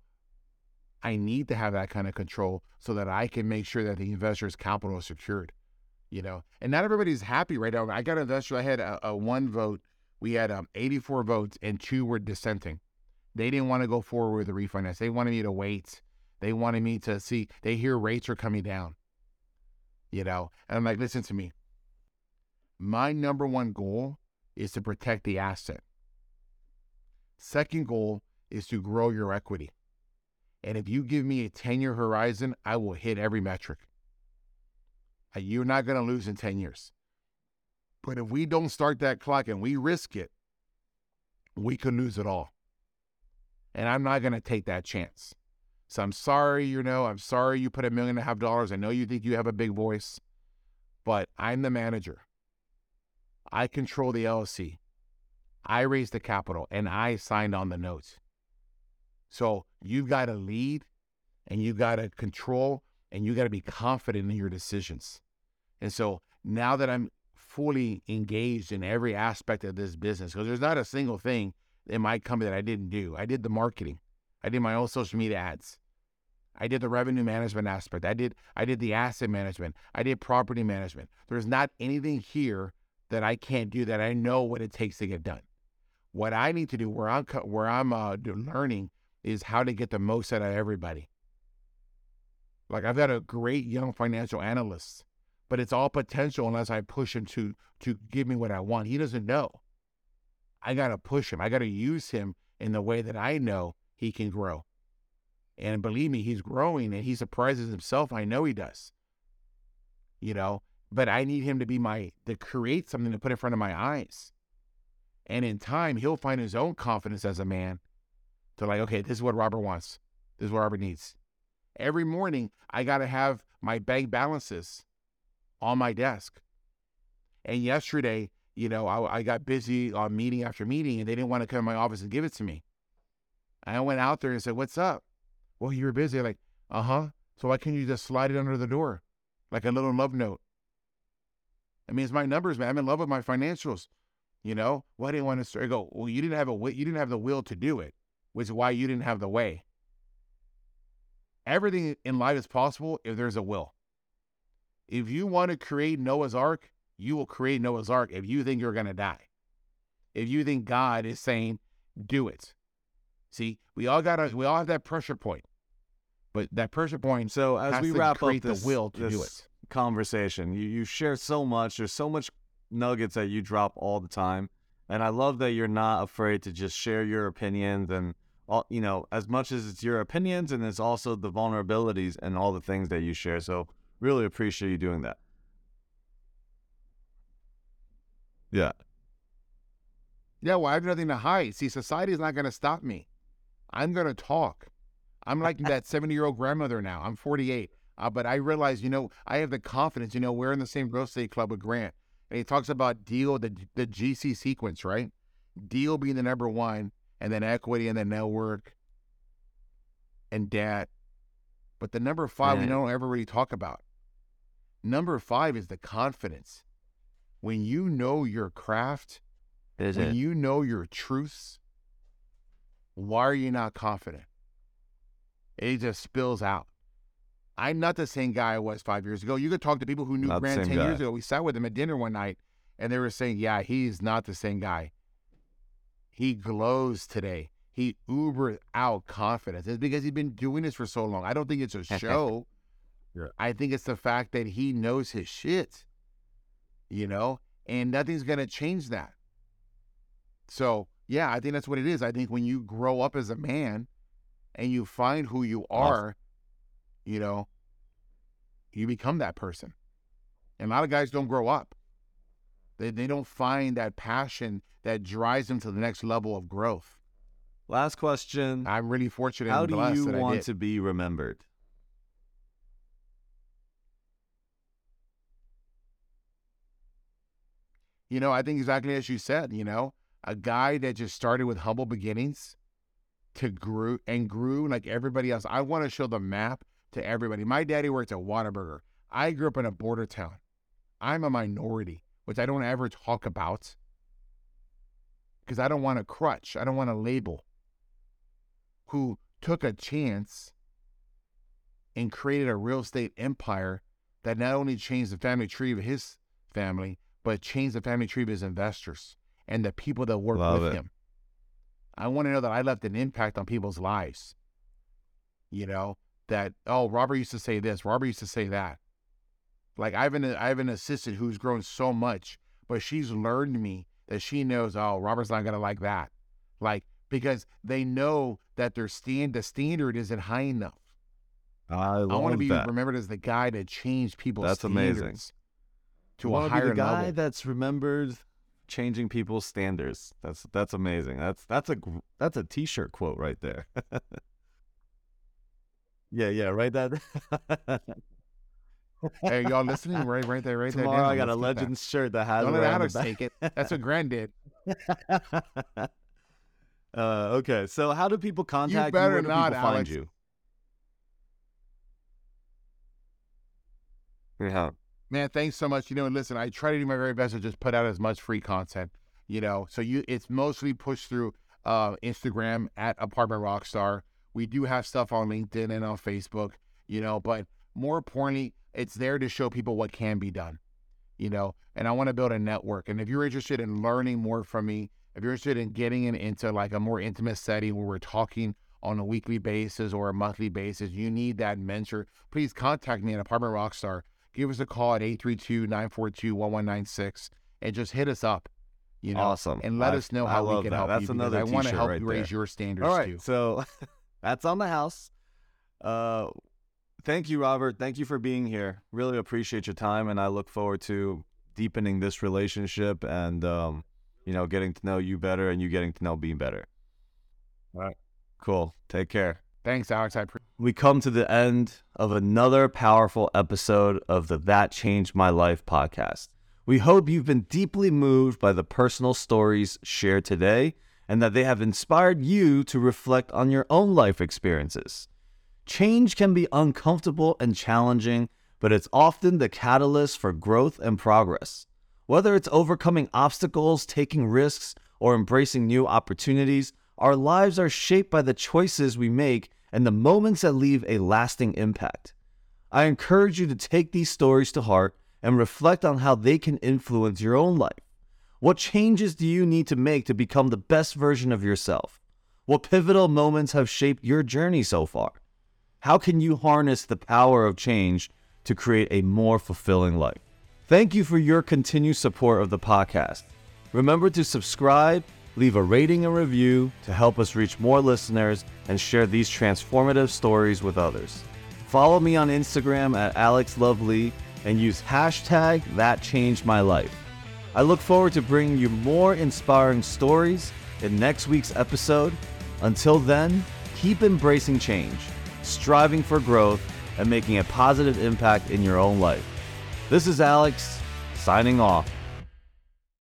I need to have that kind of control so that I can make sure that the investor's capital is secured, you know? And not everybody's happy right now. I got investors, I had a, a one vote. We had um, 84 votes and two were dissenting. They didn't want to go forward with the refinance. They wanted me to wait. They wanted me to see, they hear rates are coming down, you know? And I'm like, listen to me. My number one goal is to protect the asset. Second goal is to grow your equity. And if you give me a 10 year horizon, I will hit every metric. Uh, You're not going to lose in 10 years. But if we don't start that clock and we risk it, we could lose it all. And I'm not going to take that chance. So I'm sorry, you know, I'm sorry you put a million and a half dollars. I know you think you have a big voice, but I'm the manager. I control the LLC. I raised the capital and I signed on the notes. So you've got to lead and you've got to control and you got to be confident in your decisions. And so now that I'm fully engaged in every aspect of this business, because there's not a single thing in my company that I didn't do. I did the marketing. I did my own social media ads. I did the revenue management aspect. I did I did the asset management. I did property management. There's not anything here that I can't do that I know what it takes to get done. What I need to do, where I'm where I'm uh, learning, is how to get the most out of everybody. Like I've got a great young financial analyst, but it's all potential unless I push him to to give me what I want. He doesn't know. I gotta push him. I gotta use him in the way that I know he can grow. And believe me, he's growing and he surprises himself. I know he does. You know, but I need him to be my to create something to put in front of my eyes. And in time, he'll find his own confidence as a man to like, okay, this is what Robert wants. This is what Robert needs. Every morning, I got to have my bank balances on my desk. And yesterday, you know, I, I got busy on meeting after meeting and they didn't want to come to my office and give it to me. I went out there and said, What's up? Well, you were busy. Like, uh huh. So why can't you just slide it under the door like a little love note? I mean, it's my numbers, man. I'm in love with my financials. You know, why didn't want to start? I go, well, you didn't have a you didn't have the will to do it, which is why you didn't have the way. Everything in life is possible if there's a will. If you want to create Noah's Ark, you will create Noah's Ark if you think you're going to die. If you think God is saying, do it. See, we all got we all have that pressure point. But that pressure point, So as we to wrap up create the will to do it. conversation, you you share so much. There's so much nuggets that you drop all the time. And I love that you're not afraid to just share your opinions and all, you know, as much as it's your opinions and it's also the vulnerabilities and all the things that you share. So really appreciate you doing that. Yeah. Yeah, well, I have nothing to hide. See, society is not going to stop me. I'm going to talk. I'm like that 70 year old grandmother now. I'm 48. Uh, but I realize, you know, I have the confidence. You know, we're in the same real estate club with Grant. And he talks about deal, the, the GC sequence, right? Deal being the number one, and then equity, and then network, and debt. But the number five, we don't ever really talk about. Number five is the confidence. When you know your craft, Is when it? you know your truths, why are you not confident? It just spills out. I'm not the same guy I was five years ago. You could talk to people who knew Not the Grant same 10 years guy. ago. We sat with him at dinner one night and they were saying, yeah, he's not the same guy. He glows today. He uber out confidence. It's because he's been doing this for so long. I don't think it's a show. Yeah. I think it's the fact that he knows his shit, you know, and nothing's going to change that. So, yeah, I think that's what it is. I think when you grow up as a man and you find who you are, you know, you become that person. And a lot of guys don't grow up. They, they don't find that passion that drives them to the next level of growth. Last question. I'm really fortunate How and do you want to be remembered? You know, I think exactly as you said, you know, a guy that just started with humble beginnings to grew and grew like everybody else. I want to show the map to everybody. My daddy worked at Whataburger. I grew up in a border town. I'm a minority, which I don't ever talk about because I don't want a crutch. I don't want a label. Who took a chance and created a real estate empire that not only changed the family tree of his family, but change the family tree of his investors and the people that work Love with it. him. I want to know that I left an impact on people's lives. You know, that, oh, Robert used to say this, Robert used to say that. Like I have an I have an assistant who's grown so much, but she's learned me that she knows, oh, Robert's not gonna like that. Like, because they know that their stand the standard isn't high enough. I I want to be that. remembered as the guy that changed people's lives. That's amazing. To You a higher the guy level. that's remembered changing people's standards. That's that's amazing. That's that's a that's a t-shirt quote right there. yeah, yeah, right that. hey, y'all listening? Right, right there, right there. Tomorrow. I got a that. Shirt that has Don't let Alex take it. That's what Grant did. uh, okay, so how do people contact you? better Where do not, people find you? Yeah. Man, thanks so much. You know, and listen, I try to do my very best to just put out as much free content. You know, so you it's mostly pushed through uh, Instagram at Apartment Rockstar. We do have stuff on LinkedIn and on Facebook. You know, but more importantly, it's there to show people what can be done. You know, and I want to build a network. And if you're interested in learning more from me, if you're interested in getting in, into like a more intimate setting where we're talking on a weekly basis or a monthly basis, you need that mentor. Please contact me at Apartment Rockstar give us a call at 832-942-1196 and just hit us up you know Awesome. and let I- us know how we can that. help That's you another i want to help right you raise your standards All right, too so that's on the house. Uh, thank you, Robert. Thank you for being here. Really appreciate your time, and I look forward to deepening this relationship and um, you know, getting to know you better and you getting to know me better. All right, cool. Take care. thanks alex i appreciate We come to the end of another powerful episode of the That Changed My Life podcast. We hope you've been deeply moved by the personal stories shared today and that they have inspired you to reflect on your own life experiences. Change can be uncomfortable and challenging, but it's often the catalyst for growth and progress. Whether it's overcoming obstacles, taking risks, or embracing new opportunities, our lives are shaped by the choices we make and the moments that leave a lasting impact. I encourage you to take these stories to heart and reflect on how they can influence your own life. What changes do you need to make to become the best version of yourself? What pivotal moments have shaped your journey so far? How can you harness the power of change to create a more fulfilling life? Thank you for your continued support of the podcast. Remember to subscribe, leave a rating and review to help us reach more listeners and share these transformative stories with others. Follow me on Instagram at AlexLovely and use hashtag that changed my life. I look forward to bringing you more inspiring stories in next week's episode. Until then, keep embracing change, striving for growth, and making a positive impact in your own life. This is Alex, signing off.